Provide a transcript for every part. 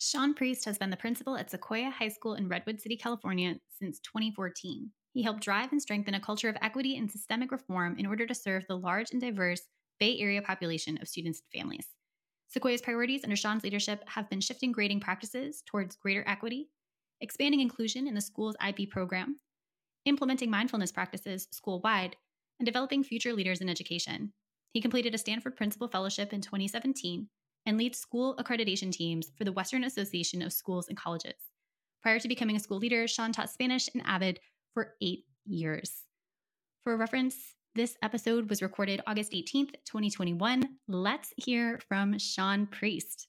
Sean Priest has been the principal at Sequoia High School in Redwood City, California since 2014. He helped drive and strengthen a culture of equity and systemic reform in order to serve the large and diverse Bay Area population of students and families. Sequoia's priorities under Sean's leadership have been shifting grading practices towards greater equity, expanding inclusion in the school's IB program, implementing mindfulness practices school wide, and developing future leaders in education. He completed a Stanford Principal Fellowship in 2017 and leads school accreditation teams for the Western Association of Schools and Colleges. Prior to becoming a school leader, Sean taught Spanish in Avid for eight years. For reference, this episode was recorded August 18th, 2021. Let's hear from Sean Priest.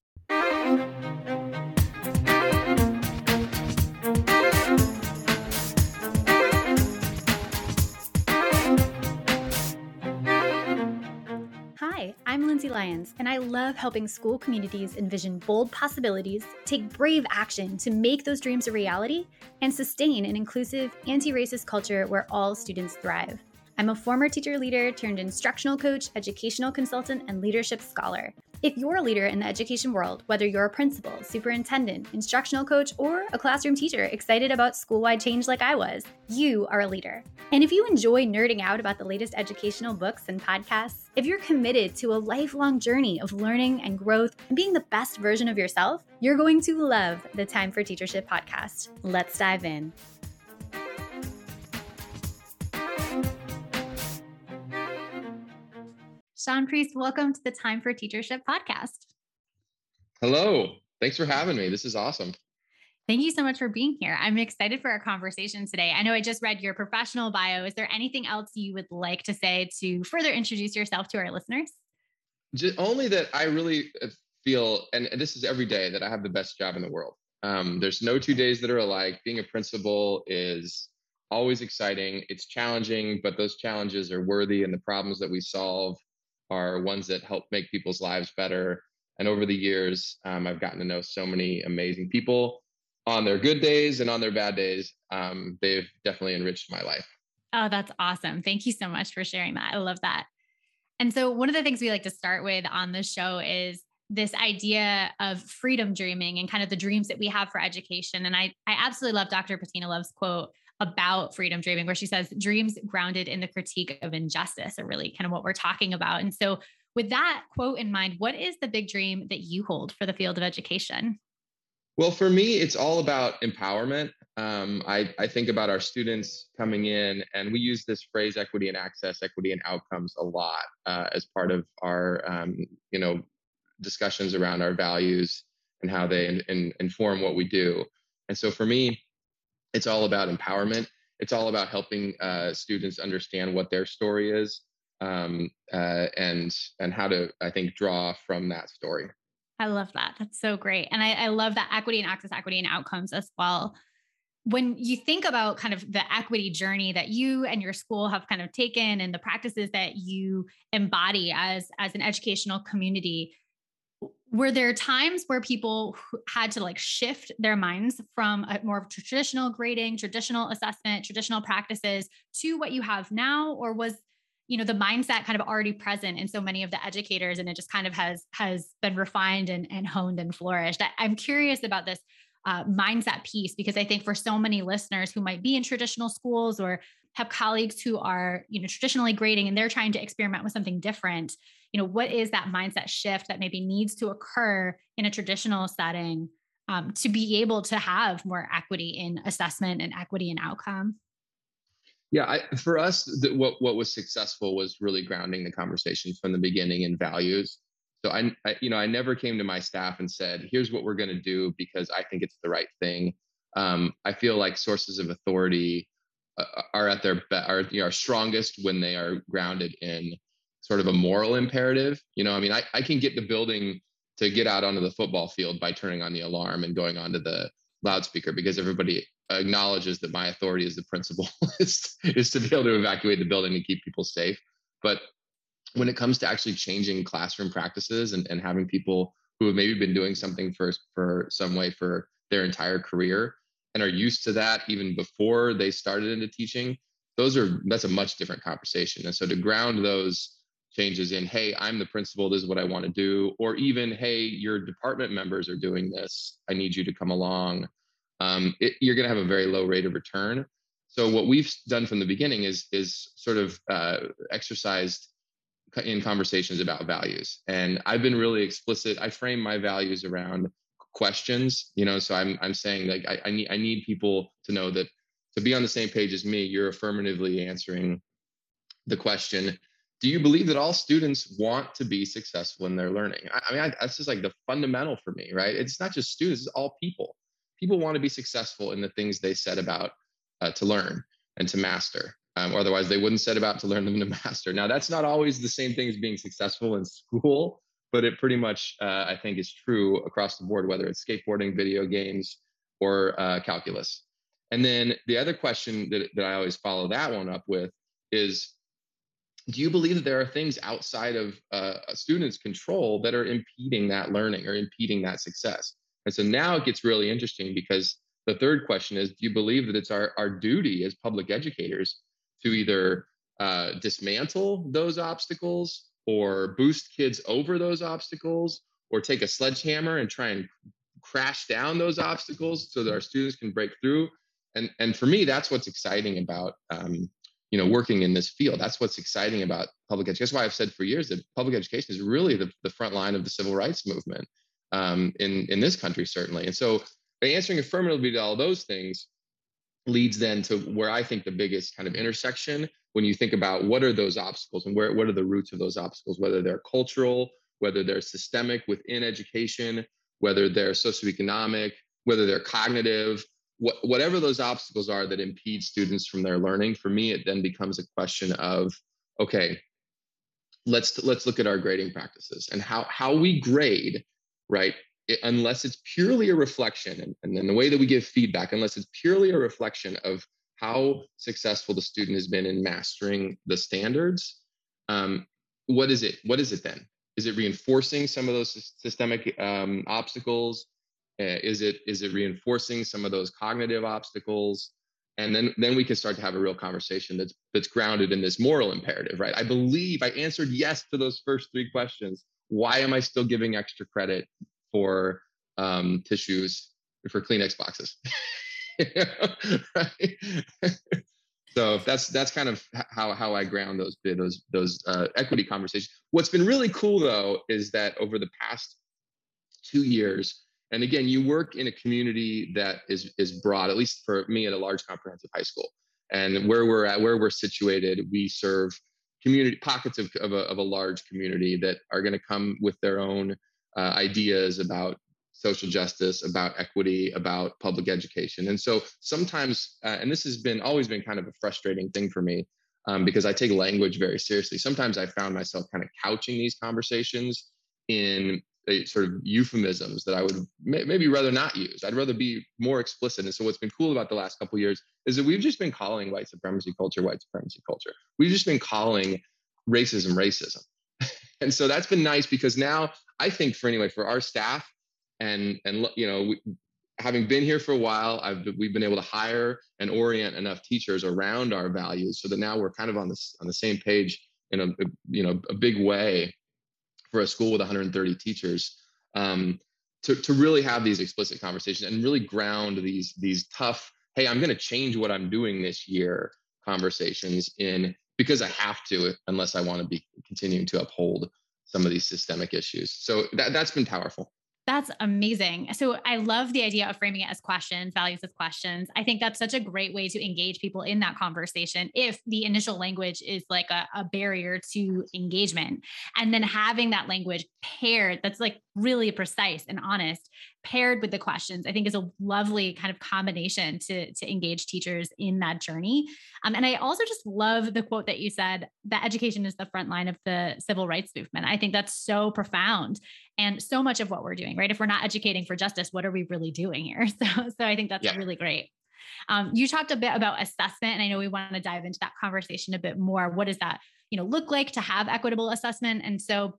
I'm Lindsay Lyons, and I love helping school communities envision bold possibilities, take brave action to make those dreams a reality, and sustain an inclusive, anti racist culture where all students thrive. I'm a former teacher leader turned instructional coach, educational consultant, and leadership scholar. If you're a leader in the education world, whether you're a principal, superintendent, instructional coach, or a classroom teacher excited about school wide change like I was, you are a leader. And if you enjoy nerding out about the latest educational books and podcasts, if you're committed to a lifelong journey of learning and growth and being the best version of yourself, you're going to love the Time for Teachership podcast. Let's dive in. Sean Priest, welcome to the Time for Teachership podcast. Hello. Thanks for having me. This is awesome. Thank you so much for being here. I'm excited for our conversation today. I know I just read your professional bio. Is there anything else you would like to say to further introduce yourself to our listeners? Just only that I really uh, feel, and this is every day, that I have the best job in the world. Um, there's no two days that are alike. Being a principal is always exciting. It's challenging, but those challenges are worthy, and the problems that we solve are ones that help make people's lives better. And over the years, um, I've gotten to know so many amazing people on their good days and on their bad days. Um, they've definitely enriched my life. Oh, that's awesome. Thank you so much for sharing that. I love that. And so, one of the things we like to start with on the show is this idea of freedom dreaming and kind of the dreams that we have for education. And I, I absolutely love Dr. Bettina Love's quote about freedom dreaming, where she says dreams grounded in the critique of injustice are really kind of what we're talking about. And so, with that quote in mind, what is the big dream that you hold for the field of education? Well, for me, it's all about empowerment. Um, I, I think about our students coming in, and we use this phrase "equity and access," "equity and outcomes" a lot uh, as part of our, um, you know, discussions around our values and how they in, in, inform what we do. And so, for me, it's all about empowerment. It's all about helping uh, students understand what their story is um, uh, and and how to I think draw from that story. I love that. That's so great, and I, I love that equity and access, equity and outcomes as well. When you think about kind of the equity journey that you and your school have kind of taken and the practices that you embody as as an educational community, were there times where people had to like shift their minds from a more traditional grading traditional assessment traditional practices to what you have now? Or was you know the mindset kind of already present in so many of the educators and it just kind of has has been refined and, and honed and flourished? I'm curious about this uh, mindset piece because i think for so many listeners who might be in traditional schools or have colleagues who are you know traditionally grading and they're trying to experiment with something different you know what is that mindset shift that maybe needs to occur in a traditional setting um, to be able to have more equity in assessment and equity in outcome? Yeah I, for us the, what what was successful was really grounding the conversation from the beginning in values. So I, I you know i never came to my staff and said here's what we're going to do because i think it's the right thing. Um, i feel like sources of authority uh, are at their be- are, you know, are strongest when they are grounded in sort of a moral imperative. You know, I mean, I, I can get the building to get out onto the football field by turning on the alarm and going onto the loudspeaker because everybody acknowledges that my authority as the principal is, is to be able to evacuate the building and keep people safe. But when it comes to actually changing classroom practices and, and having people who have maybe been doing something for, for some way for their entire career and are used to that even before they started into teaching, those are that's a much different conversation. And so to ground those changes in hey i'm the principal this is what i want to do or even hey your department members are doing this i need you to come along. Um, it, you're going to have a very low rate of return. So what we've done from the beginning is is sort of uh, exercised in conversations about values. And i've been really explicit i frame my values around questions you know so i'm i'm saying like I, I need i need people to know that to be on the same page as me you're affirmatively answering the question do you believe that all students want to be successful in their learning? I, I mean I, that's just like the fundamental for me right? It's not just students it's all people. People want to be successful in the things they set about uh, to learn and to master um, otherwise they wouldn't set about to learn them to master. Now that's not always the same thing as being successful in school but it pretty much uh, i think is true across the board whether it's skateboarding video games or uh, calculus. And then the other question that, that i always follow that one up with is do you believe that there are things outside of uh, a student's control that are impeding that learning or impeding that success? And so now it gets really interesting because the third question is do you believe that it's our, our duty as public educators to either uh, dismantle those obstacles or boost kids over those obstacles or take a sledgehammer and try and crash down those obstacles so that our students can break through? And and for me that's what's exciting about um, you know working in this field. That's what's exciting about public education. That's why i've said for years that public education is really the, the front line of the civil rights movement um, in in this country certainly. And so answering affirmatively to all those things leads then to where I think the biggest kind of intersection when you think about what are those obstacles and where what are the roots of those obstacles, whether they're cultural, whether they're systemic within education, whether they're socioeconomic, whether they're cognitive, what, whatever those obstacles are that impede students from their learning. For me, it then becomes a question of okay, let's let's look at our grading practices and how how we grade, right? it, unless it's purely a reflection, and, and then the way that we give feedback, unless it's purely a reflection of how successful the student has been in mastering the standards, um, what is it? What is it then? Is it reinforcing some of those systemic um, obstacles? Uh, is it is it reinforcing some of those cognitive obstacles? And then then we can start to have a real conversation that's that's grounded in this moral imperative, right? I believe I answered yes to those first three questions. Why am I still giving extra credit for um, tissues for Kleenex boxes. so that's that's kind of how how I ground those those those uh, equity conversations. What's been really cool though is that over the past two years, and again, you work in a community that is is broad. At least for me, at a large comprehensive high school, and where we're at, where we're situated, we serve community pockets of, of, a, of a large community that are going to come with their own uh, ideas about social justice, about equity, about public education. And so sometimes, uh, and this has been always been kind of a frustrating thing for me um, because I take language very seriously. Sometimes I found myself kind of couching these conversations in sort of euphemisms that I would may, maybe rather not use. I'd rather be more explicit. And so what's been cool about the last couple years is that we've just been calling white supremacy culture white supremacy culture. We've just been calling racism racism. and so that's been nice because now I think for anyway for our staff and and you know we, having been here for a while, I've we've been able to hire and orient enough teachers around our values so that now we're kind of on this on the same page in a, a you know a big way for a school with 130 teachers um, to to really have these explicit conversations and really ground these these tough hey I'm going to change what I'm doing this year conversations in because I have to unless I want to be continuing to uphold some of these systemic issues. So that, that's been powerful. That's amazing. So I love the idea of framing it as questions, values as questions. I think that's such a great way to engage people in that conversation if the initial language is like a, a barrier to engagement. And then having that language paired that's like really precise and honest paired with the questions i think is a lovely kind of combination to to engage teachers in that journey. Um, and i also just love the quote that you said that education is the front line of the civil rights movement. I think that's so profound and so much of what we're doing right? If we're not educating for justice what are we really doing here? So so i think that's yeah. really great. Um, you talked a bit about assessment and i know we want to dive into that conversation a bit more. What does that you know look like to have equitable assessment? And so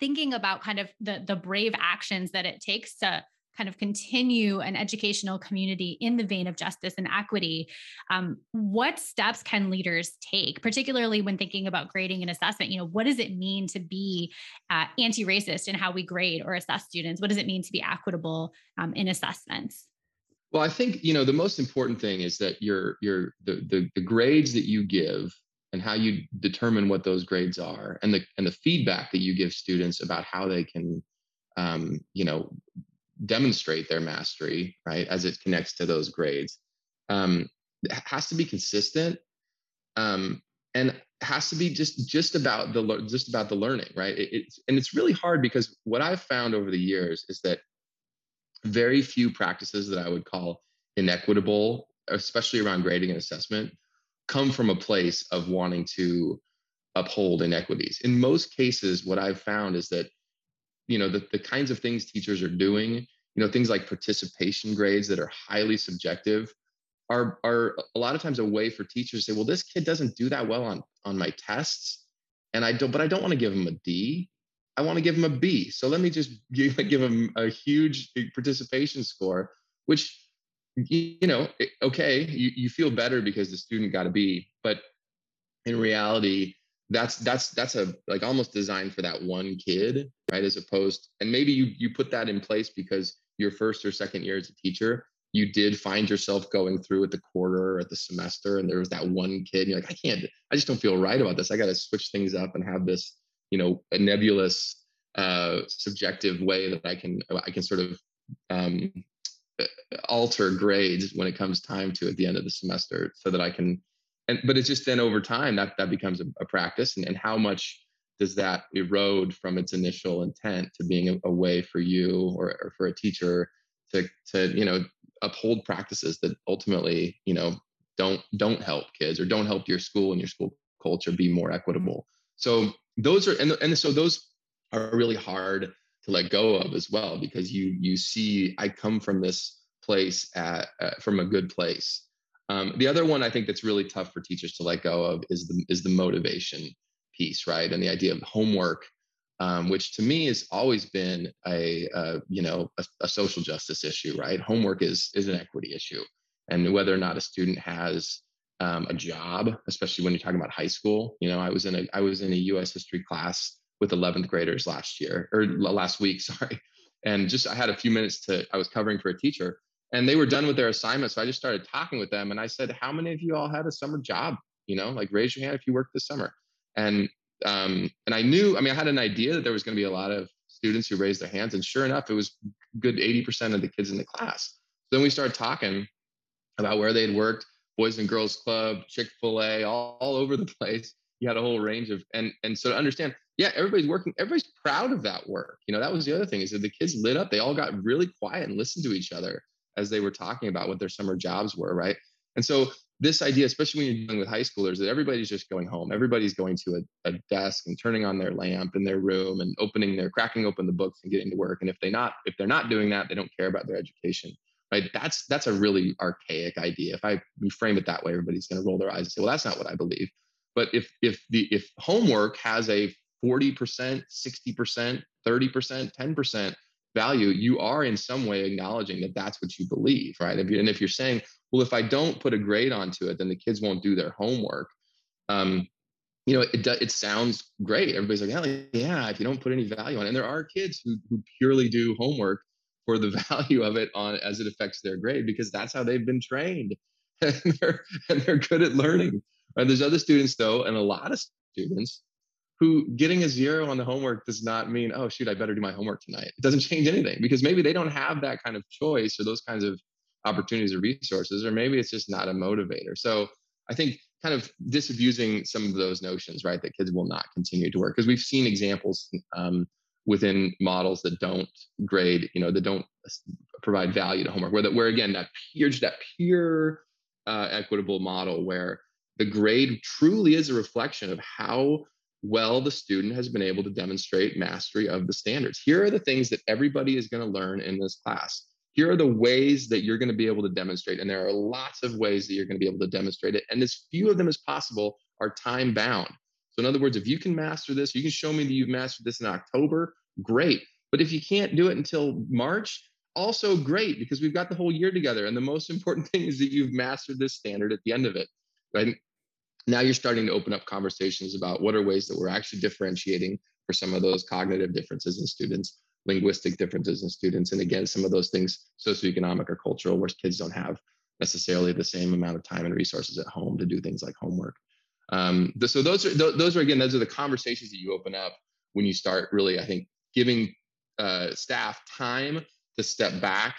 thinking about kind of the the brave actions that it takes to kind of continue an educational community in the vein of justice and equity, um, what steps can leaders take, particularly when thinking about grading and assessment? You know, what does it mean to be uh, anti-racist in how we grade or assess students? What does it mean to be equitable um, in assessments? Well, I think you know the most important thing is that your your the, the the grades that you give and how you determine what those grades are, and the and the feedback that you give students about how they can, um, you know, demonstrate their mastery, right, as it connects to those grades, um, has to be consistent, um, and has to be just just about the just about the learning, right? It, it's and it's really hard because what I've found over the years is that very few practices that I would call inequitable, especially around grading and assessment, come from a place of wanting to uphold inequities. In most cases, what I've found is that, you know, the, the kinds of things teachers are doing, you know, things like participation grades that are highly subjective are, are a lot of times a way for teachers to say, well, this kid doesn't do that well on, on my tests. And I don't, but I don't want to give him a D. I want to give him a B. So let me just give, give him a huge participation score, which, you know, okay, you, you feel better because the student got a B, but in reality, that's that's that's a like almost designed for that one kid, right? As opposed, and maybe you you put that in place because your first or second year as a teacher, you did find yourself going through at the quarter or at the semester, and there was that one kid. you're like, I can't, I just don't feel right about this. I got to switch things up and have this you know a nebulous uh, subjective way that I can I can sort of um, alter grades when it comes time to at the end of the semester, so that I can. And but it's just then over time that that becomes a, a practice, and, and how much does that erode from its initial intent to being a, a way for you or, or for a teacher to to you know uphold practices that ultimately you know don't don't help kids or don't help your school and your school culture be more equitable. So those are and, and so those are really hard to let go of as well because you you see I come from this place at uh, from a good place. Um, the other one I think that's really tough for teachers to let go of is the is the motivation piece, right? And the idea of homework, um, which to me has always been a, a you know a, a, social justice issue, right? Homework is is an equity issue, and whether or not a student has um, a job, especially when you're talking about high school. You know, I was in a I was in a U.S. history class with 11th graders last year or last week, sorry, and just I had a few minutes to I was covering for a teacher, and they were done with their assignment, so I just started talking with them, and I said, "How many of you all had a summer job? You know, like raise your hand if you worked this summer." And um, and I knew, I mean, I had an idea that there was going to be a lot of students who raised their hands, and sure enough, it was good 80% of the kids in the class. So then we started talking about where they'd worked Boys and Girls Club, Chick Fil A, all, all over the place. You had a whole range of and and so to understand, yeah, everybody's working. Everybody's proud of that work. You know, that was the other thing is that the kids lit up. They all got really quiet and listened to each other as they were talking about what their summer jobs were, right? And so this idea, especially when you're dealing with high schoolers, that everybody's just going home. Everybody's going to a, a, desk and turning on their lamp in their room and opening their cracking open the books and getting to work. And if they not if they're not doing that, they don't care about their education right that's that's a really archaic idea if i reframe it that way everybody's going to roll their eyes and say well that's not what i believe but if if the if homework has a 40% 60% 30% 10% value you are in some way acknowledging that that's what you believe right? If you, and if you're saying well if i don't put a grade onto it then the kids won't do their homework um, you know it, it sounds great. Everybody's like yeah, yeah if you don't put any value on it and there are kids who, who purely do homework for the value of it on as it affects their grade because that's how they've been trained and they're, and they're good at learning. And there's other students though and a lot of students who getting a zero on the homework does not mean oh shoot i better do my homework tonight. It doesn't change anything because maybe they don't have that kind of choice or those kinds of opportunities or resources or maybe it's just not a motivator. So i think kind of disabusing some of those notions right that kids will not continue to work because we've seen examples um, within models that don't grade, you know, that don't provide value to homework, where that where again that pure that pure uh, equitable model where the grade truly is a reflection of how well the student has been able to demonstrate mastery of the standards. Here are the things that everybody is going to learn in this class. Here are the ways that you're going to be able to demonstrate. And there are lots of ways that you're going to be able to demonstrate it. And as few of them as possible are time bound. So, in other words, if you can master this, you can show me that you've mastered this in October, great. But if you can't do it until March, also great because we've got the whole year together. And the most important thing is that you've mastered this standard at the end of it. Right. Now you're starting to open up conversations about what are ways that we're actually differentiating for some of those cognitive differences in students, linguistic differences in students. And again, some of those things, socioeconomic or cultural, where kids don't have necessarily the same amount of time and resources at home to do things like homework. Um, the, so those are those are again those are the conversations that you open up when you start really I think giving uh, staff time to step back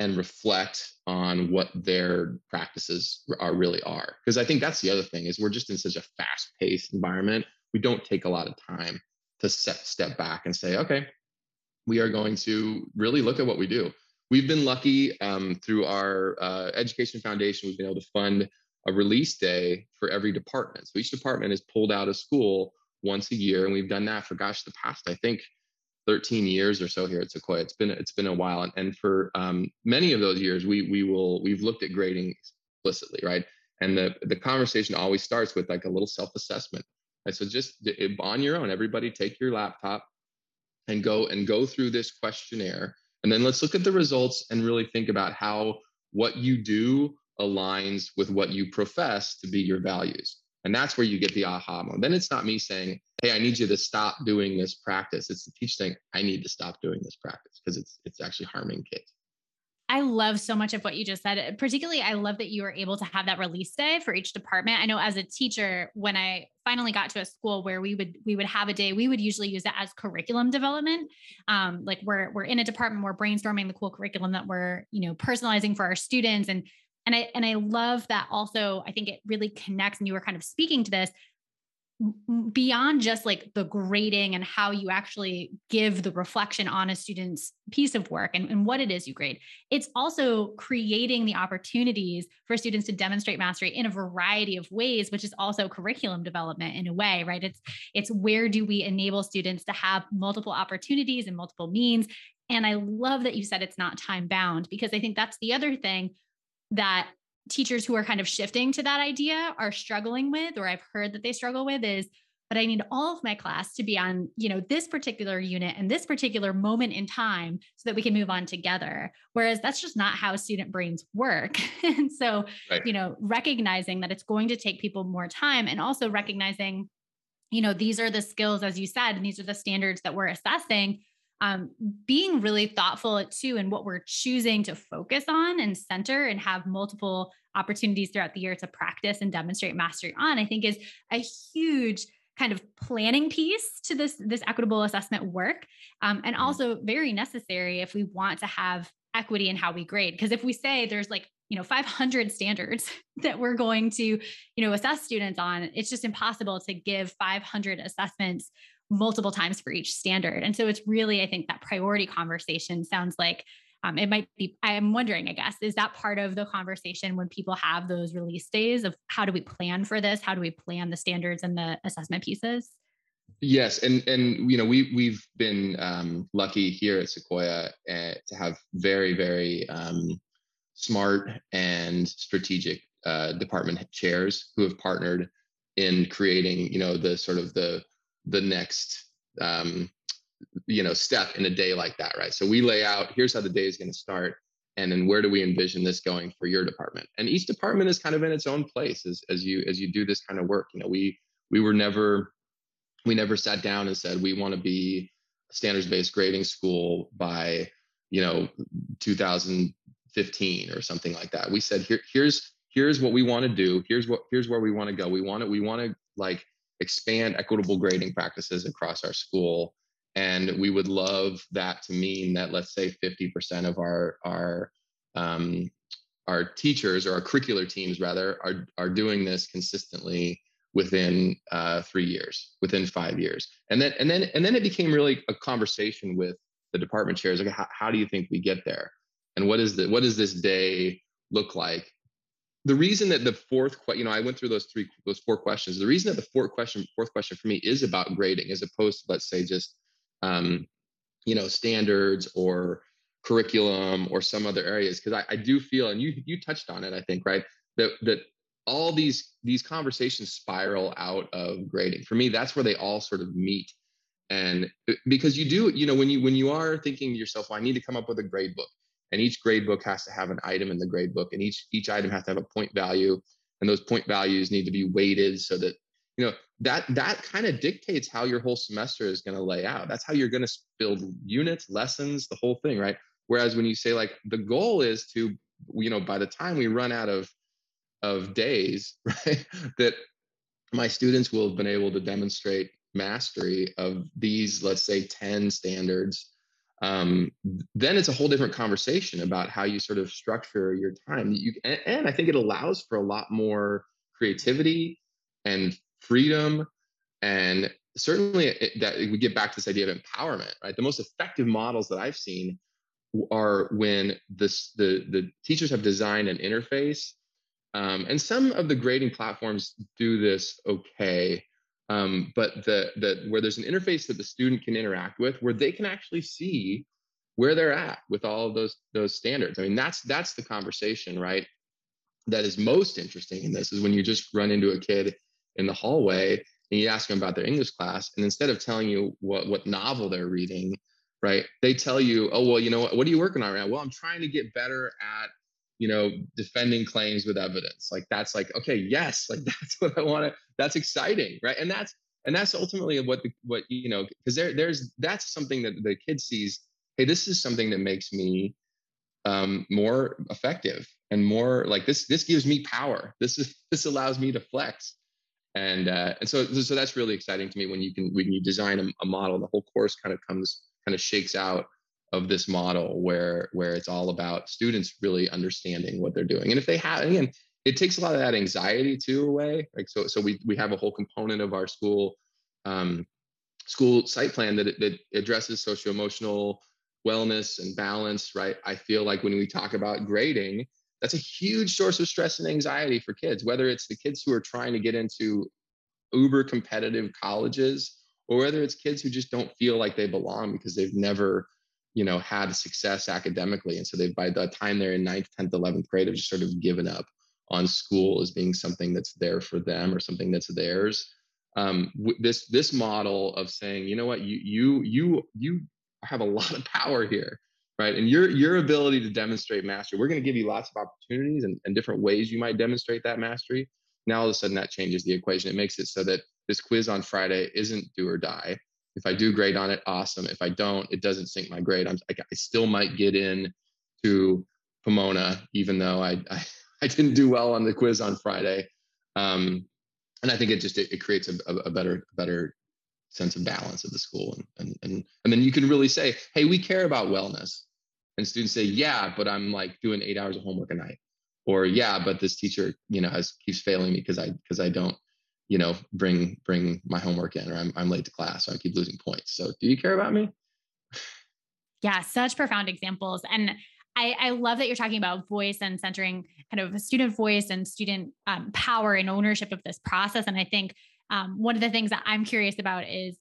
and reflect on what their practices are really are. Because I think that's the other thing is we're just in such a fast paced environment. We don't take a lot of time to set, step back and say okay we are going to really look at what we do. We've been lucky um, through our uh, education foundation we've been able to fund a release day for every department. So each department is pulled out of school once a year, and we've done that for gosh, the past I think 13 years or so here at Sequoia. It's been it's been a while, and, and for um, many of those years, we we will we've looked at grading explicitly, right? And the the conversation always starts with like a little self assessment. Right? So just on your own, everybody take your laptop and go and go through this questionnaire, and then let's look at the results and really think about how what you do aligns with what you profess to be your values. And that's where you get the aha moment. Then it's not me saying, hey, I need you to stop doing this practice. It's the teacher saying, I need to stop doing this practice because it's it's actually harming kids. I love so much of what you just said. Particularly, I love that you were able to have that release day for each department. I know as a teacher, when I finally got to a school where we would we would have a day, we would usually use it as curriculum development. Um, like we're we're in a department, we're brainstorming the cool curriculum that we're you know personalizing for our students, and and i and i love that also i think it really connects and you were kind of speaking to this beyond just like the grading and how you actually give the reflection on a student's piece of work and, and what it is you grade it's also creating the opportunities for students to demonstrate mastery in a variety of ways which is also curriculum development in a way right? It's it's where do we enable students to have multiple opportunities and multiple means? And i love that you said it's not time bound because i think that's the other thing that teachers who are kind of shifting to that idea are struggling with or I've heard that they struggle with is but I need all of my class to be on, you know, this particular unit and this particular moment in time so that we can move on together. Whereas that's just not how student brains work. and so, right. you know, recognizing that it's going to take people more time and also recognizing, you know, these are the skills, as you said, and these are the standards that we're assessing um, being really thoughtful too in what we're choosing to focus on and center and have multiple opportunities throughout the year to practice and demonstrate mastery on, I think is a huge kind of planning piece to this this equitable assessment work um, and mm-hmm. also very necessary if we want to have equity in how we grade because if we say there's like you know 500 standards that we're going to you know assess students on it's just impossible to give 500 assessments multiple times for each standard. And so it's really, I think that priority conversation sounds like um, it might be, I'm wondering, I guess, is that part of the conversation when people have those release days of how do we plan for this? How do we plan the standards and the assessment pieces? Yes, and and you know we we've been um, lucky here at Sequoia uh, to have very very um, smart and strategic uh, department chairs who have partnered in creating you know the sort of the the next um, you know step in a day like that right? So we lay out here's how the day is going to start and then where do we envision this going for your department? And each department is kind of in its own place as, as you as you do this kind of work. You know we we were never we never sat down and said we want to be a standards based grading school by you know 2015 or something like that. We said here here's here's what we want to do. Here's what here's where we want to go. We want to we want to like expand equitable grading practices across our school. And we would love that to mean that, let's say, 50% of our our um, our teachers or our curricular teams rather are are doing this consistently within uh, three years, within five years, and then and then and then it became really a conversation with the department chairs. Like, how, how do you think we get there, and what is the what does this day look like the reason that the fourth you know i went through those three those four questions. The reason that the fourth question fourth question for me is about grading as opposed to let's say just um, you know standards or curriculum or some other areas. Because I, I do feel and you you touched on it i think right that that all these these conversations spiral out of grading. For me that's where they all sort of meet. And uh, because you do you know when you when you are thinking to yourself well, i need to come up with a grade book and each grade book has to have an item in the grade book and each each item has to have a point value and those point values need to be weighted so that you know that that kind of dictates how your whole semester is going to lay out. That's how you're going to build units lessons the whole thing right? Whereas when you say like the goal is to you know by the time we run out of of days right that my students will have been able to demonstrate mastery of these let's say 10 standards um, then it's a whole different conversation about how you sort of structure your time. You and, and I think it allows for a lot more creativity and freedom, and certainly it, that we get back to this idea of empowerment. Right, the most effective models that I've seen are when this the the teachers have designed an interface, um, and some of the grading platforms do this okay. Um, but the, the where there's an interface that the student can interact with where they can actually see where they're at with all of those those standards. I mean that's that's the conversation right that is most interesting in this is when you just run into a kid in the hallway and you ask them about their english class and instead of telling you what what novel they're reading right they tell you oh well you know what, what are you working on right now? Well i'm trying to get better at you know defending claims with evidence. Like that's like okay yes like that's what i want to that's exciting right? And that's and that's ultimately what the what you know because there there's that's something that the kid sees hey this is something that makes me um, more effective and more like this this gives me power. This is this allows me to flex. And uh, and so so that's really exciting to me when you can when you design a, a model the whole course kind of comes kind of shakes out of this model where where it's all about students really understanding what they're doing. And if they have again it takes a lot of that anxiety too away. Like so so we we have a whole component of our school um, school site plan that that addresses socio emotional wellness and balance right? I feel like when we talk about grading that's a huge source of stress and anxiety for kids whether it's the kids who are trying to get into uber competitive colleges or whether it's kids who just don't feel like they belong because they've never you know had success academically. And so they by the time they're in ninth 10th 11th grade have just sort of given up on school as being something that's there for them or something that's theirs. Um, this this model of saying you know what? You you you you have a lot of power here right? And your your ability to demonstrate mastery we're going to give you lots of opportunities and, and different ways you might demonstrate that mastery. Now all of a sudden that changes the equation. It makes it so that this quiz on friday isn't do or die if I do great on it, awesome. If I don't, it doesn't sink my grade. I'm I, I still might get in to Pomona, even though I, I, I didn't do well on the quiz on Friday. Um, and I think it just it, it creates a, a, better better sense of balance at the school, and, and and and then you can really say, hey, we care about wellness, and students say, yeah, but I'm like doing eight hours of homework a night, or yeah, but this teacher, you know, has keeps failing me because I because I don't you know, bring bring my homework in, or I'm I'm late to class, so I keep losing points. So, do you care about me? Yeah, such profound examples, and I, I love that you're talking about voice and centering kind of a student voice and student um, power and ownership of this process. And I think um, one of the things that I'm curious about is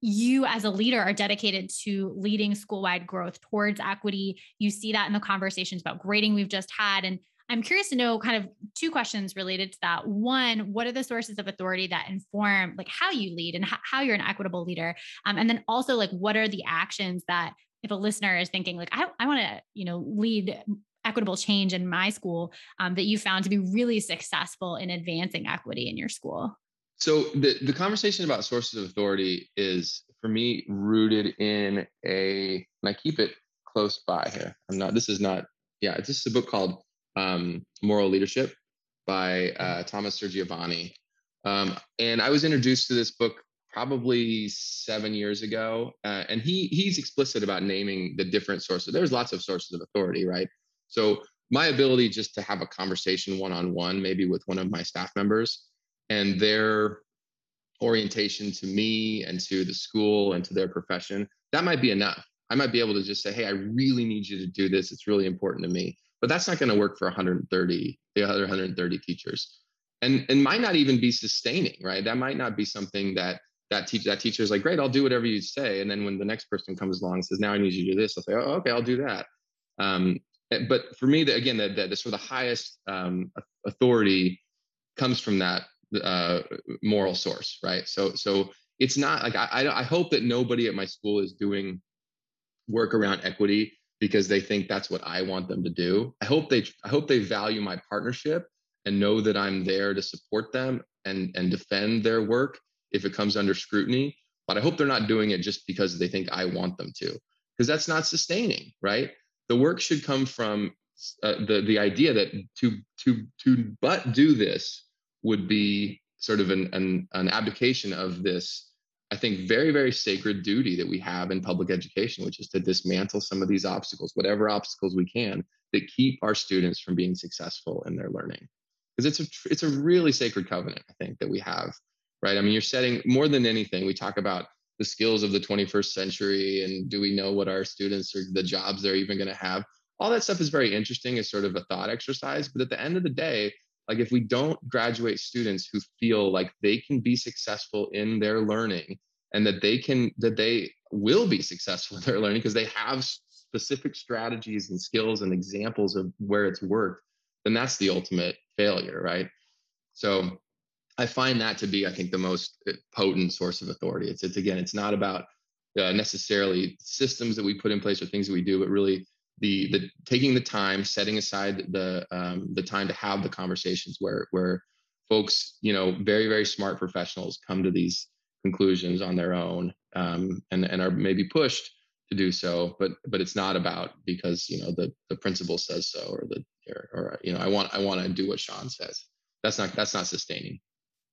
you as a leader are dedicated to leading school-wide growth towards equity. You see that in the conversations about grading we've just had, and I'm curious to know kind of two questions related to that. One, what are the sources of authority that inform like how you lead and how, you're an equitable leader? Um, and then also like what are the actions that if a listener is thinking like I, I want to you know lead equitable change in my school um, that you found to be really successful in advancing equity in your school? So the the conversation about sources of authority is for me rooted in a and I keep it close by here. I'm not. This is not. Yeah, this is a book called um, Moral Leadership by uh, Thomas Sergiovanni. Um, and I was introduced to this book probably seven years ago, uh, and he he's explicit about naming the different sources. There's lots of sources of authority, right? So my ability just to have a conversation one on one, maybe with one of my staff members, and their orientation to me and to the school and to their profession, that might be enough. I might be able to just say, hey, I really need you to do this. It's really important to me but that's not going to work for 130 the other 130 teachers. And and might not even be sustaining right? That might not be something that that teacher that teacher is like great i'll do whatever you say. And then when the next person comes along and says now i need you to do this i'll say oh okay i'll do that. Um, eh, but for me the, again the, the, the sort of the highest um, authority comes from that uh, moral source right? So so it's not like I, I hope that nobody at my school is doing work around equity because they think that's what I want them to do. I hope they I hope they value my partnership and know that I'm there to support them and and defend their work if it comes under scrutiny. But I hope they're not doing it just because they think I want them to, because that's not sustaining, right? The work should come from uh, the the idea that to to to but do this would be sort of an, an an abdication of this I think, very, very sacred duty that we have in public education, which is to dismantle some of these obstacles, whatever obstacles we can, that keep our students from being successful in their learning. Because it's a it's a really sacred covenant, I think, that we have, right? I mean, you're setting more than anything. We talk about the skills of the 21st century, and do we know what our students or the jobs they're even going to have? All that stuff is very interesting as sort of a thought exercise, but at the end of the day, like if we don't graduate students who feel like they can be successful in their learning and that they can that they will be successful in their learning because they have specific strategies and skills and examples of where it's worked then that's the ultimate failure right? So i find that to be i think the most uh, potent source of authority. It's it's again it's not about uh, necessarily systems that we put in place or things that we do but really the the taking the time, setting aside the um, the time to have the conversations where where folks, you know, very very smart professionals come to these conclusions on their own um, and and are maybe pushed to do so, but but it's not about because you know the the principal says so or the or, or you know I want I want to do what Sean says. That's not that's not sustaining.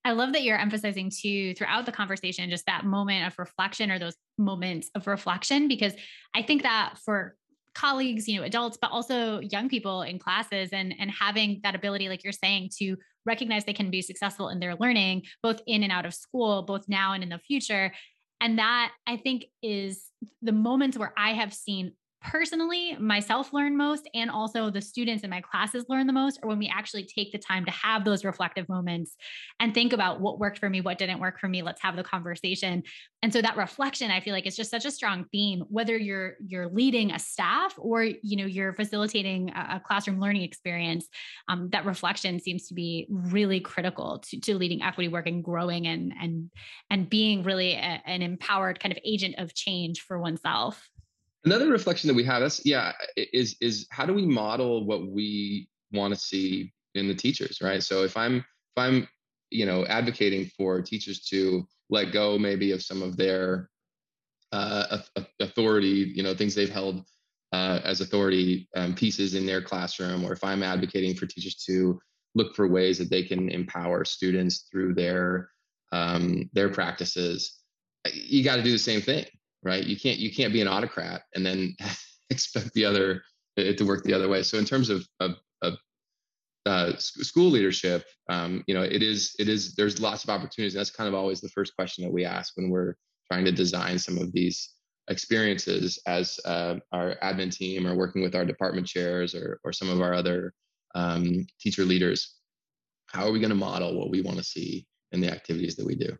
I love that you're emphasizing too throughout the conversation just that moment of reflection or those moments of reflection because I think that for colleagues, you know, adults, but also young people in classes and, and having that ability, like you're saying, to recognize they can be successful in their learning, both in and out of school, both now and in the future. And that I think is the moments where I have seen personally myself learn most and also the students in my classes learn the most or when we actually take the time to have those reflective moments and think about what worked for me what didn't work for me let's have the conversation. And so that reflection i feel like is just such a strong theme whether you're you're leading a staff or you know you're facilitating a, classroom learning experience um, that reflection seems to be really critical to, to leading equity work and growing and and and being really a, an empowered kind of agent of change for oneself Another reflection that we have that's yeah is is how do we model what we want to see in the teachers, right? So if I'm if I'm you know advocating for teachers to let go maybe of some of their uh, authority, you know, things they've held uh, as authority um, pieces in their classroom, or if I'm advocating for teachers to look for ways that they can empower students through their um, their practices, you got to do the same thing, right? You can't you can't be an autocrat and then expect the other it to work the other way. So in terms of of, of uh, school leadership, um, you know, it is it is there's lots of opportunities. That's kind of always the first question that we ask when we're trying to design some of these experiences as uh, our admin team or working with our department chairs or or some of our other um, teacher leaders. How are we going to model what we want to see in the activities that we do?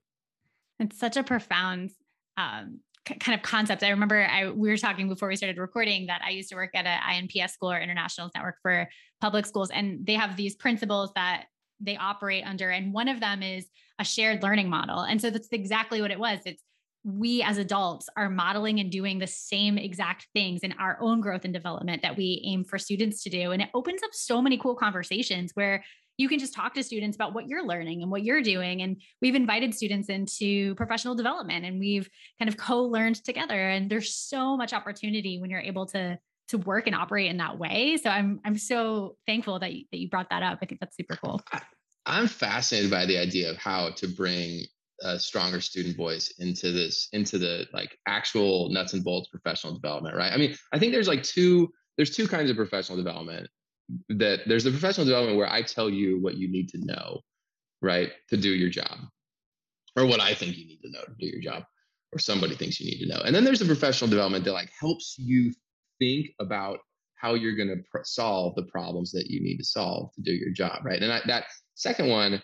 It's such a profound um, kind of concept. I remember I we were talking before we started recording that I used to work at an INPS school or Internationals Network for public schools, and they have these principles that they operate under, and one of them is a shared learning model. And so that's exactly what it was. It's we as adults are modeling and doing the same exact things in our own growth and development that we aim for students to do. And it opens up so many cool conversations where you can just talk to students about what you're learning and what you're doing. And we've invited students into professional development and we've kind of co-learned together. And there's so much opportunity when you're able to to work and operate in that way. So I'm I'm so thankful that you, that you brought that up. I think that's super cool. I'm fascinated by the idea of how to bring a stronger student voice into this into the like actual nuts and bolts professional development, right? I mean, I think there's like two there's two kinds of professional development that there's the professional development where I tell you what you need to know, right, to do your job, or what I think you need to know to do your job, or somebody thinks you need to know. And then there's the professional development that like helps you think about how you're going to pr- solve the problems that you need to solve to do your job, right? And I, that second one,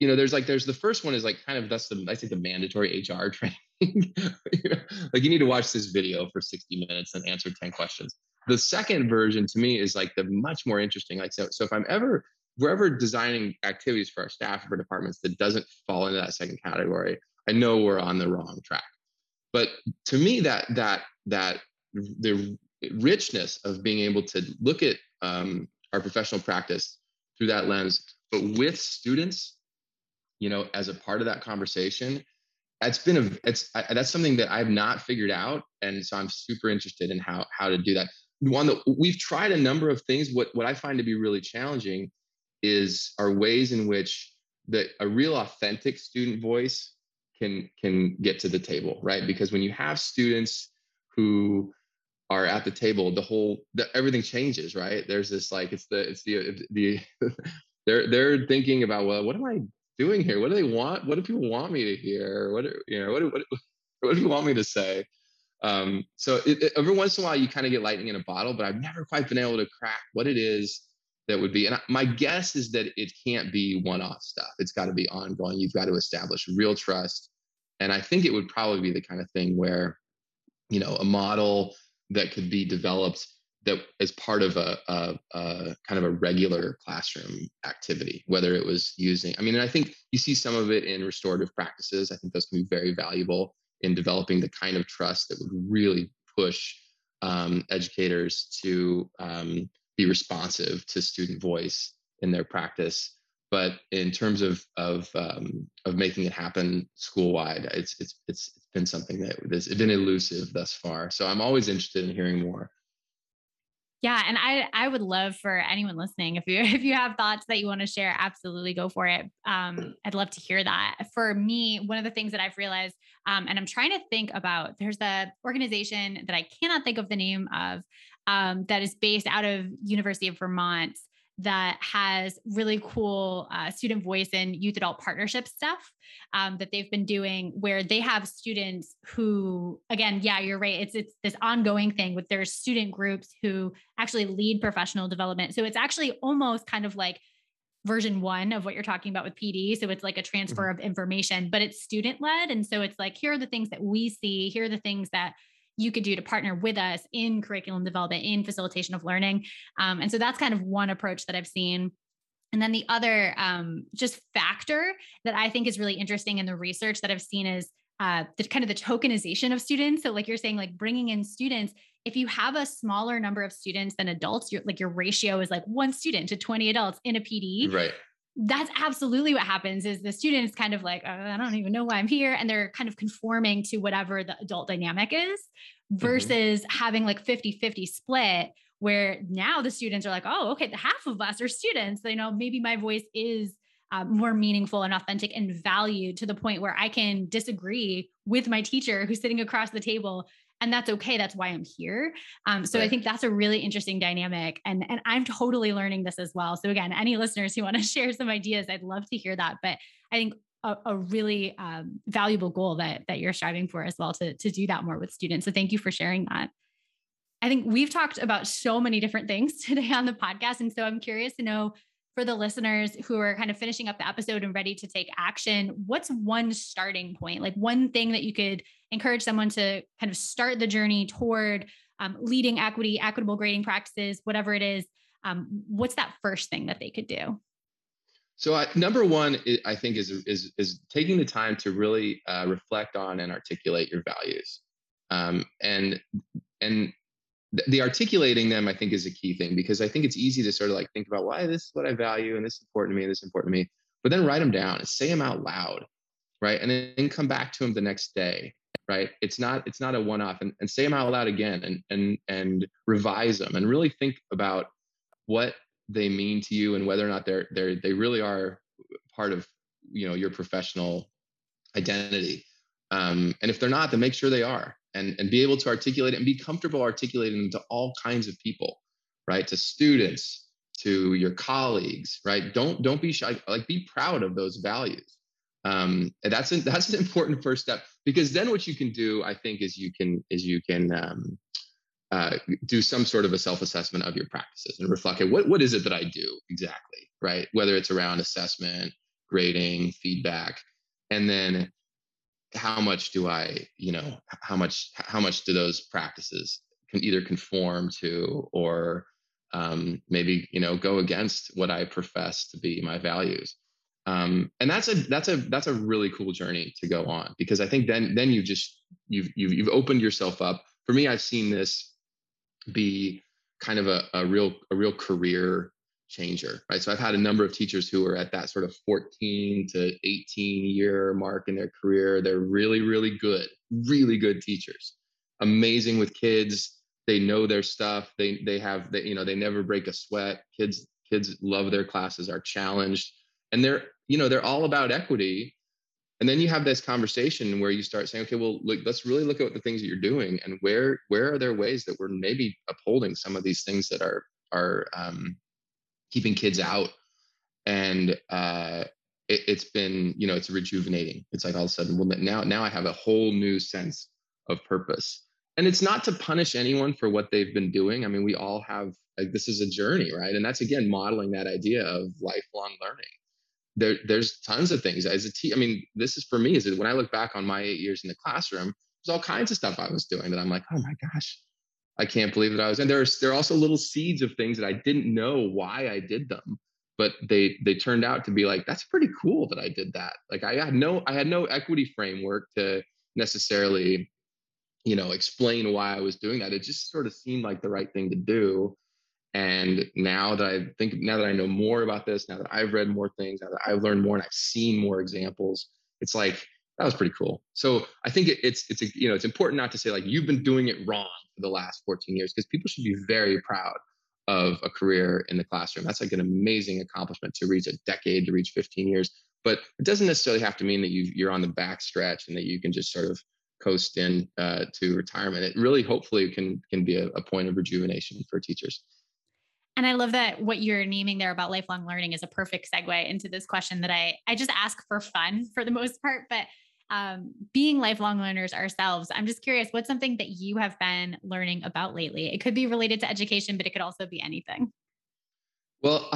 you know, there's like there's the first one is like kind of that's the I think the mandatory HR training. you know, like you need to watch this video for 60 minutes and answer 10 questions the second version to me is like the much more interesting. Like so, so if I'm ever we're ever designing activities for our staff or departments that doesn't fall into that second category, I know we're on the wrong track. But to me, that that that the richness of being able to look at um, our professional practice through that lens, but with students, you know, as a part of that conversation, that's been a it's I, that's something that I've not figured out, and so I'm super interested in how how to do that. One that we've tried a number of things. What what I find to be really challenging is are ways in which that a real authentic student voice can can get to the table, right? Because when you have students who are at the table, the whole the, everything changes, right? There's this like it's the it's the the they're they're thinking about well, what am I doing here? What do they want? What do people want me to hear? What you know? What what what do you want me to say? Um, so it, it, every once in a while, you kind of get lightning in a bottle, but I've never quite been able to crack what it is that would be. And my guess is that it can't be one-off stuff. It's got to be ongoing. You've got to establish real trust, and I think it would probably be the kind of thing where, you know, a model that could be developed that as part of a, a, a, kind of a regular classroom activity, whether it was using, I mean, and I think you see some of it in restorative practices. I think those can be very valuable in developing the kind of trust that would really push um, educators to um, be responsive to student voice in their practice. But in terms of of um, of making it happen school wide, it's it's it's been something that has been elusive thus far. So I'm always interested in hearing more. Yeah, and I I would love for anyone listening if you if you have thoughts that you want to share, absolutely go for it. Um, I'd love to hear that. For me, one of the things that I've realized, um, and I'm trying to think about, there's a organization that I cannot think of the name of um, that is based out of University of Vermont that has really cool uh, student voice and youth adult partnership stuff um, that they've been doing where they have students who again yeah you're right it's it's this ongoing thing with their student groups who actually lead professional development so it's actually almost kind of like version one of what you're talking about with PD. So it's like a transfer mm-hmm. of information, but it's student led. And so it's like, here are the things that we see, here are the things that you could do to partner with us in curriculum development, in facilitation of learning. Um, and so that's kind of one approach that I've seen. And then the other um, just factor that I think is really interesting in the research that I've seen is uh, the kind of the tokenization of students. So, like you're saying, like bringing in students. If you have a smaller number of students than adults, like your ratio is like one student to 20 adults in a PD. Right that's absolutely what happens is the students kind of like oh, i don't even know why i'm here and they're kind of conforming to whatever the adult dynamic is mm-hmm. versus mm-hmm. having like 50 50 split where now the students are like oh okay the half of us are students you know maybe my voice is uh, more meaningful and authentic and valued to the point where i can disagree with my teacher who's sitting across the table and that's okay that's why i'm here um, so right. i think that's a really interesting dynamic and and i'm totally learning this as well so again any listeners who want to share some ideas i'd love to hear that but i think a, a really um, valuable goal that that you're striving for as well to to do that more with students so thank you for sharing that i think we've talked about so many different things today on the podcast and so i'm curious to know for the listeners who are kind of finishing up the episode and ready to take action, what's one starting point? Like one thing that you could encourage someone to kind of start the journey toward um, leading equity, equitable grading practices, whatever it is. Um, what's that first thing that they could do? So uh, number one, I think is is is taking the time to really uh, reflect on and articulate your values, um, and and the articulating them i think is a key thing because i think it's easy to sort of like think about why this is what i value and this is important to me and this is important to me but then write them down and say them out loud right and then come back to them the next day right it's not it's not a one-off and, and say them out loud again and and and revise them and really think about what they mean to you and whether or not they're they're they really are part of you know your professional identity um, and if they're not then make sure they are and, and be able to articulate it and be comfortable articulating them to all kinds of people, right? To students, to your colleagues, right? Don't don't be shy. Like be proud of those values. Um, that's an, that's an important first step because then what you can do, I think, is you can is you can um, uh, do some sort of a self-assessment of your practices and reflect. Okay, what what is it that I do exactly, right? Whether it's around assessment, grading, feedback, and then how much do I, you know, how much how much do those practices can either conform to or um, maybe you know go against what I profess to be my values. Um, and that's a that's a that's a really cool journey to go on because I think then then you just you've you've you've opened yourself up. For me, I've seen this be kind of a, a real a real career changer, right? So I've had a number of teachers who are at that sort of 14 to 18 year mark in their career. They're really, really good, really good teachers, amazing with kids. They know their stuff. They they have they, you know they never break a sweat. Kids kids love their classes, are challenged, and they're you know they're all about equity. And then you have this conversation where you start saying, okay, well, look, let's really look at the things that you're doing and where where are there ways that we're maybe upholding some of these things that are are um, keeping kids out? And uh, it, has been you know it's rejuvenating. It's like all of a sudden well now now i have a whole new sense of purpose. And it's not to punish anyone for what they've been doing. I mean we all have like this is a journey right? And that's again modeling that idea of lifelong learning there there's tons of things as a te- i mean this is for me is when i look back on my eight years in the classroom there's all kinds of stuff i was doing that i'm like oh my gosh I can't believe that I was. And there's there are also little seeds of things that I didn't know why I did them, but they they turned out to be like that's pretty cool that I did that. Like I had no I had no equity framework to necessarily, you know, explain why I was doing that. It just sort of seemed like the right thing to do. And now that I think now that I know more about this, now that I've read more things, now that I've learned more and I've seen more examples, it's like that was pretty cool. So I think it, it's it's you know it's important not to say like you've been doing it wrong for the last 14 years because people should be very proud of a career in the classroom. That's like an amazing accomplishment to reach a decade, to reach 15 years. But it doesn't necessarily have to mean that you you're on the back stretch and that you can just sort of coast in uh, to retirement. It really, hopefully, can can be a, a point of rejuvenation for teachers. And I love that what you're naming there about lifelong learning is a perfect segue into this question that I I just ask for fun for the most part, but um, being lifelong learners ourselves, I'm just curious, what's something that you have been learning about lately? It could be related to education, but it could also be anything. Well,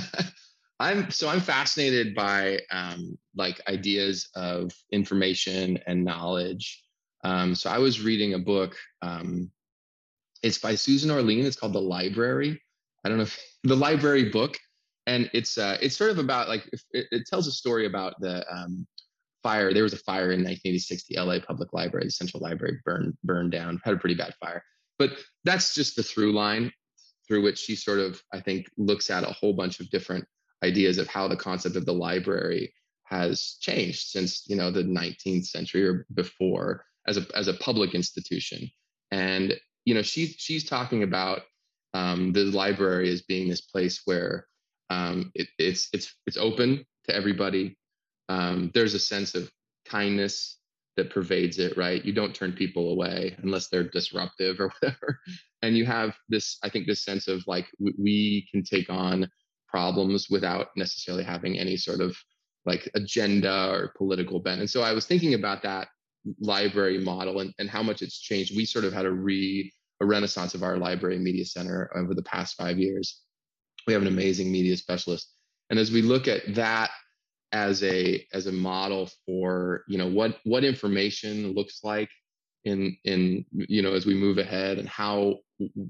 I'm so I'm fascinated by um, like ideas of information and knowledge. Um, so I was reading a book. Um, it's by Susan Orlean. It's called The Library. I don't know if the library book, and it's uh, it's sort of about like it, it tells a story about the um, fire. There was a fire in 1986. The LA Public Library, the Central Library, burned burned down. Had a pretty bad fire. But that's just the through line through which she sort of, I think, looks at a whole bunch of different ideas of how the concept of the library has changed since you know the 19th century or before as a as a public institution. And you know, she's she's talking about um, the library as being this place where um, it, it's it's it's open to everybody um, there's a sense of kindness that pervades it, right? You don't turn people away unless they're disruptive or whatever. And you have this, I think, this sense of like we can take on problems without necessarily having any sort of like agenda or political bent. And so I was thinking about that library model and, and how much it's changed. We sort of had a re a renaissance of our library media center over the past five years. We have an amazing media specialist. And as we look at that as a as a model for you know what what information looks like in in you know as we move ahead and how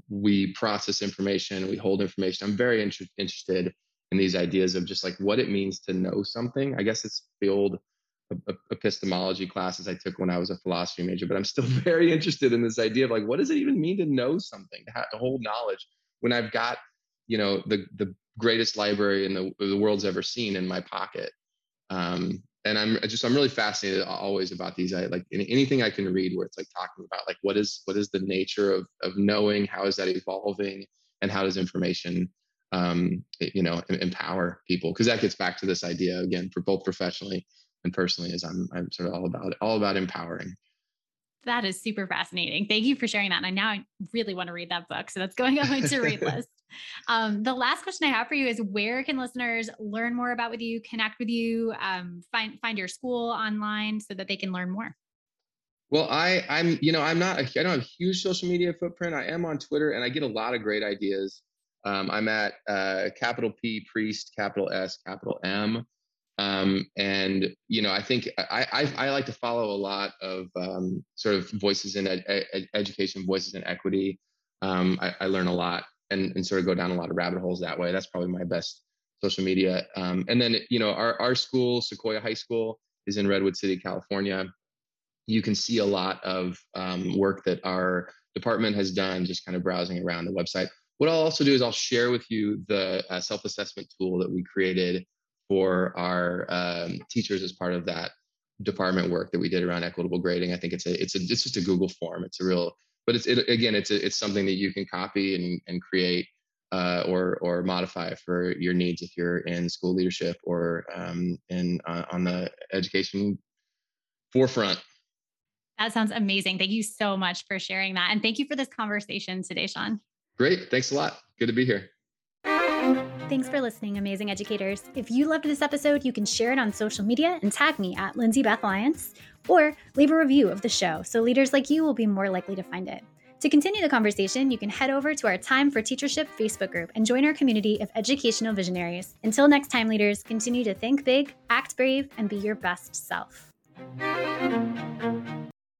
we process information we hold information i'm very inter- interested in these ideas of just like what it means to know something i guess it's the old epistemology classes i took when i was a philosophy major but i'm still very interested in this idea of like what does it even mean to know something to, have, to hold knowledge when i've got you know the the greatest library in the, the world's ever seen in my pocket um, and I'm just I'm really fascinated always about these. I like anything I can read where it's like talking about like what is what is the nature of of knowing, how is that evolving, and how does information um, you know empower people? Because that gets back to this idea again for both professionally and personally. Is I'm I'm sort of all about it, all about empowering. That is super fascinating. Thank you for sharing that. And I now I really want to read that book. So that's going on my to read list. Um, the last question I have for you is where can listeners learn more about with you, connect with you, um, find find your school online so that they can learn more? Well, I I'm you know I'm not I don't have a huge social media footprint. I am on Twitter and I get a lot of great ideas. Um, I'm at uh, capital P Priest, capital S, capital M. Um, and you know, I think I, I, I like to follow a lot of um, sort of voices in ed, ed, education, voices in equity. Um, I, I, learn a lot and, and sort of go down a lot of rabbit holes that way. That's probably my best social media. Um, and then, you know, our, our school, Sequoia High School, is in Redwood City, California. You can see a lot of um, work that our department has done, just kind of browsing around the website. What I'll also do is I'll share with you the uh, self-assessment tool that we created for our um, teachers as part of that department work that we did around equitable grading. I think it's a it's a it's just a Google form. It's a real, but it's it, again it's a, it's something that you can copy and and create uh, or or modify for your needs if you're in school leadership or um, in uh, on the education forefront. That sounds amazing. Thank you so much for sharing that, and thank you for this conversation today, Sean. Great. Thanks a lot. Good to be here. Thanks for listening, amazing educators. If you loved this episode, you can share it on social media and tag me at Lindsay Beth Lyons, or leave a review of the show so leaders like you will be more likely to find it. To continue the conversation, you can head over to our Time for Teachership Facebook group and join our community of educational visionaries. Until next time, leaders, continue to think big, act brave, and be your best self.